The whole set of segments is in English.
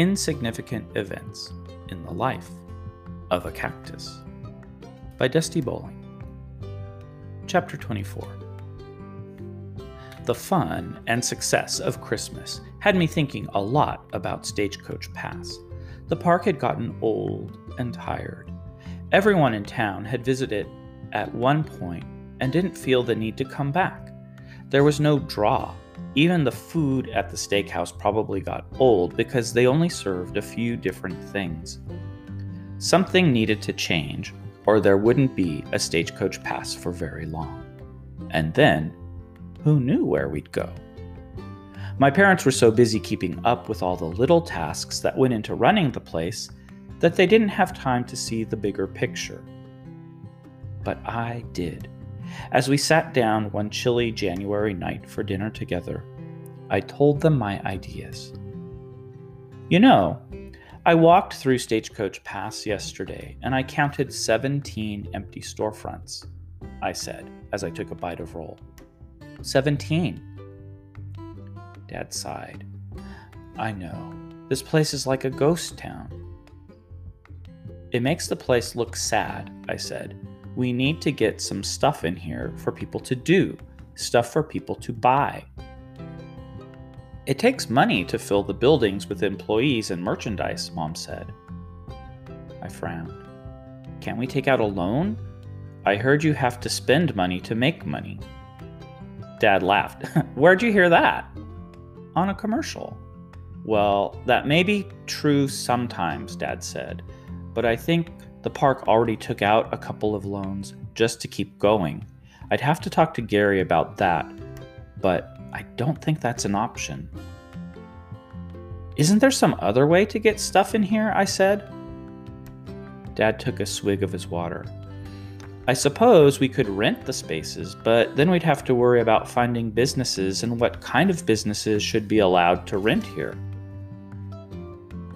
Insignificant Events in the Life of a Cactus by Dusti Bowling. Chapter 24 The fun and success of Christmas had me thinking a lot about Stagecoach Pass. The park had gotten old and tired. Everyone in town had visited at one point and didn't feel the need to come back. There was no draw even the food at the steakhouse probably got old because they only served a few different things. Something needed to change, or there wouldn't be a stagecoach pass for very long. And then, who knew where we'd go? My parents were so busy keeping up with all the little tasks that went into running the place that they didn't have time to see the bigger picture. But I did. As we sat down one chilly January night for dinner together, I told them my ideas. You know, I walked through Stagecoach Pass yesterday and I counted 17 empty storefronts, I said as I took a bite of roll. 17. Dad sighed. I know. This place is like a ghost town. It makes the place look sad, I said, we need to get some stuff in here for people to do, stuff for people to buy. It takes money to fill the buildings with employees and merchandise, Mom said. I frowned. Can't we take out a loan? I heard you have to spend money to make money. Dad laughed. Where'd you hear that? On a commercial. Well, that may be true sometimes, Dad said, but I think the park already took out a couple of loans just to keep going. I'd have to talk to Gary about that, but I don't think that's an option. Isn't there some other way to get stuff in here? I said. Dad took a swig of his water. I suppose we could rent the spaces, but then we'd have to worry about finding businesses and what kind of businesses should be allowed to rent here.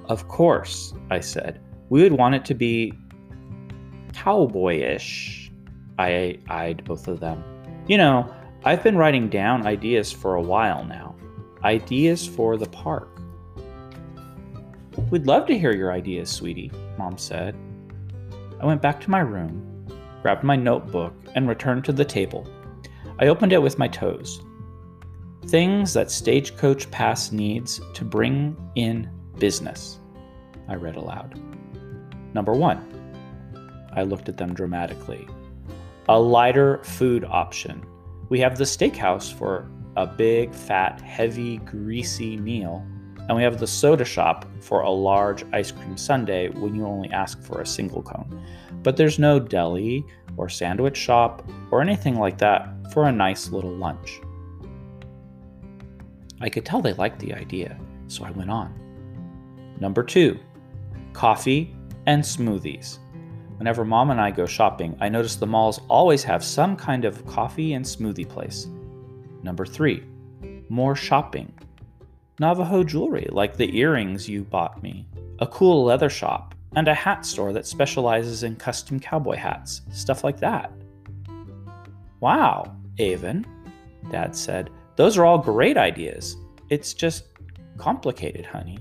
Of course, I said. We would want it to be cowboyish. I eyed both of them. You know, I've been writing down ideas for a while now. Ideas for the park. We'd love to hear your ideas, sweetie, Mom said. I went back to my room, grabbed my notebook, and returned to the table. I opened it with my toes. Things that Stagecoach Pass needs to bring in business, I read aloud. Number one, I looked at them dramatically. A lighter food option. We have the steakhouse for a big, fat, heavy, greasy meal, and we have the soda shop for a large ice cream sundae when you only ask for a single cone. But there's no deli or sandwich shop or anything like that for a nice little lunch. I could tell they liked the idea, so I went on. Number two, coffee and smoothies. Whenever mom and I go shopping, I notice the malls always have some kind of coffee and smoothie place. Number three, more shopping. Navajo jewelry, like the earrings you bought me, a cool leather shop, and a hat store that specializes in custom cowboy hats, stuff like that. Wow, Aven, Dad said, those are all great ideas. It's just complicated, honey.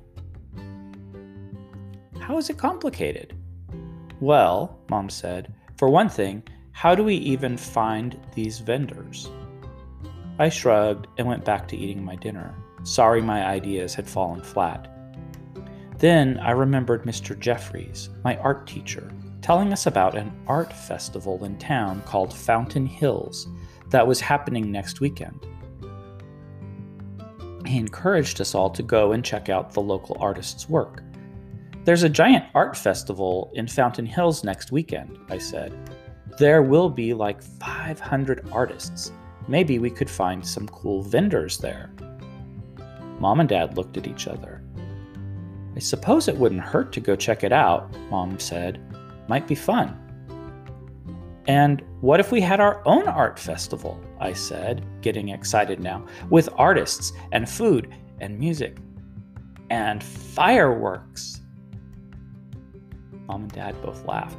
How is it complicated? Well, Mom said, for one thing, how do we even find these vendors? I shrugged and went back to eating my dinner, sorry my ideas had fallen flat. Then I remembered Mr. Jeffries, my art teacher, telling us about an art festival in town called Fountain Hills that was happening next weekend. He encouraged us all to go and check out the local artists' work. There's a giant art festival in Fountain Hills next weekend, I said. There will be like 500 artists. Maybe we could find some cool vendors there. Mom and Dad looked at each other. I suppose it wouldn't hurt to go check it out, Mom said. Might be fun. And what if we had our own art festival? I said, getting excited now, with artists and food and music and fireworks. Mom and Dad both laughed.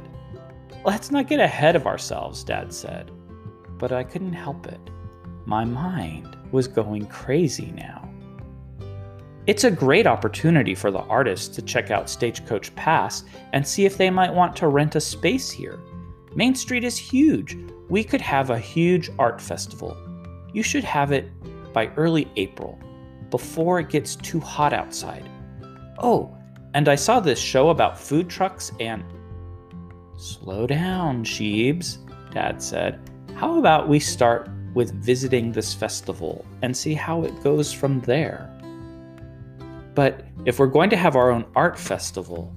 Let's not get ahead of ourselves, Dad said. But I couldn't help it. My mind was going crazy now. It's a great opportunity for the artists to check out Stagecoach Pass and see if they might want to rent a space here. Main Street is huge. We could have a huge art festival. You should have it by early April, before it gets too hot outside. Oh, and I saw this show about food trucks and. Slow down, Sheebs, Dad said. How about we start with visiting this festival and see how it goes from there? But if we're going to have our own art festival,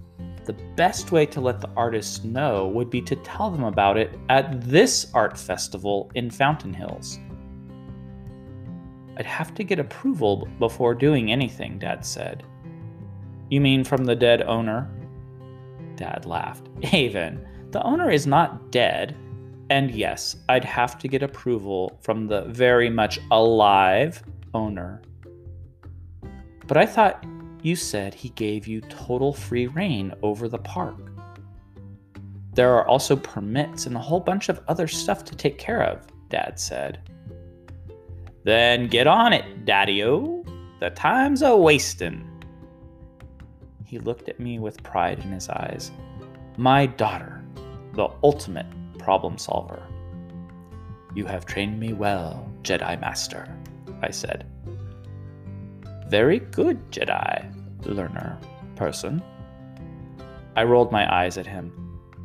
the best way to let the artists know would be to tell them about it at this art festival in Fountain Hills. I'd have to get approval before doing anything, Dad said. You mean from the dead owner? Dad laughed. Aven, the owner is not dead. And yes, I'd have to get approval from the very much alive owner. But I thought you said he gave you total free reign over the park. There are also permits and a whole bunch of other stuff to take care of, Dad said. Then get on it, Daddy O. The time's a wastin'. He looked at me with pride in his eyes. My daughter, the ultimate problem solver. You have trained me well, Jedi Master, I said. Very good, Jedi, learner, person. I rolled my eyes at him.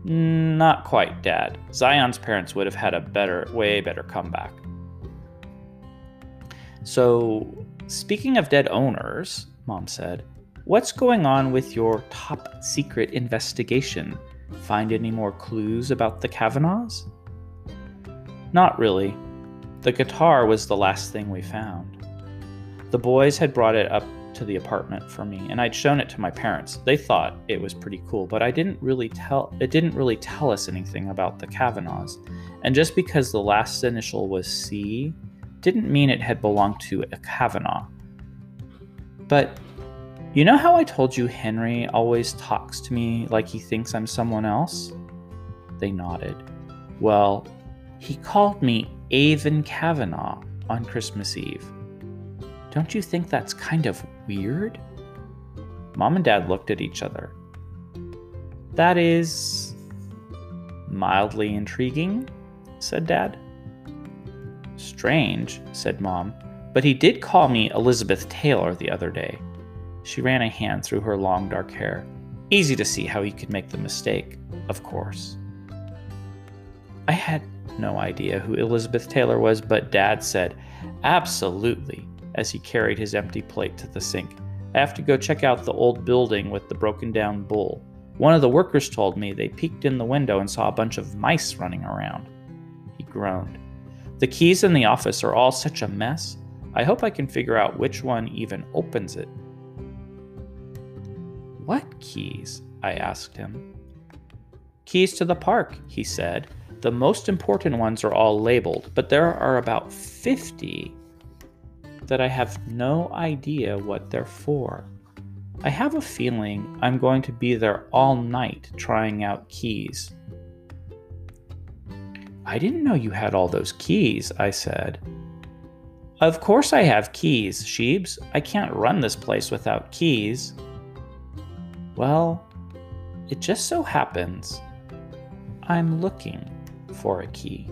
Not quite, Dad. Zion's parents would have had a better, way better comeback. So, speaking of dead owners, Mom said, What's going on with your top secret investigation? Find any more clues about the Cavanaughs? Not really. The guitar was the last thing we found. The boys had brought it up to the apartment for me and I'd shown it to my parents. They thought it was pretty cool, but I didn't really tell it didn't really tell us anything about the Cavanaughs. And just because the last initial was C didn't mean it had belonged to a Cavanaugh. But you know how I told you Henry always talks to me like he thinks I'm someone else? They nodded. Well, he called me Aven Cavanaugh on Christmas Eve. Don't you think that's kind of weird? Mom and Dad looked at each other. That is mildly intriguing, said Dad. Strange, said Mom, but he did call me Elizabeth Taylor the other day. She ran a hand through her long dark hair. Easy to see how he could make the mistake, of course. I had no idea who Elizabeth Taylor was, but Dad said, Absolutely, as he carried his empty plate to the sink. I have to go check out the old building with the broken down bull. One of the workers told me they peeked in the window and saw a bunch of mice running around. He groaned. The keys in the office are all such a mess. I hope I can figure out which one even opens it. What keys? I asked him. Keys to the park, he said. The most important ones are all labeled, but there are about 50 that I have no idea what they're for. I have a feeling I'm going to be there all night trying out keys. I didn't know you had all those keys, I said. Of course I have keys, Sheebs. I can't run this place without keys. Well, it just so happens I'm looking for a key.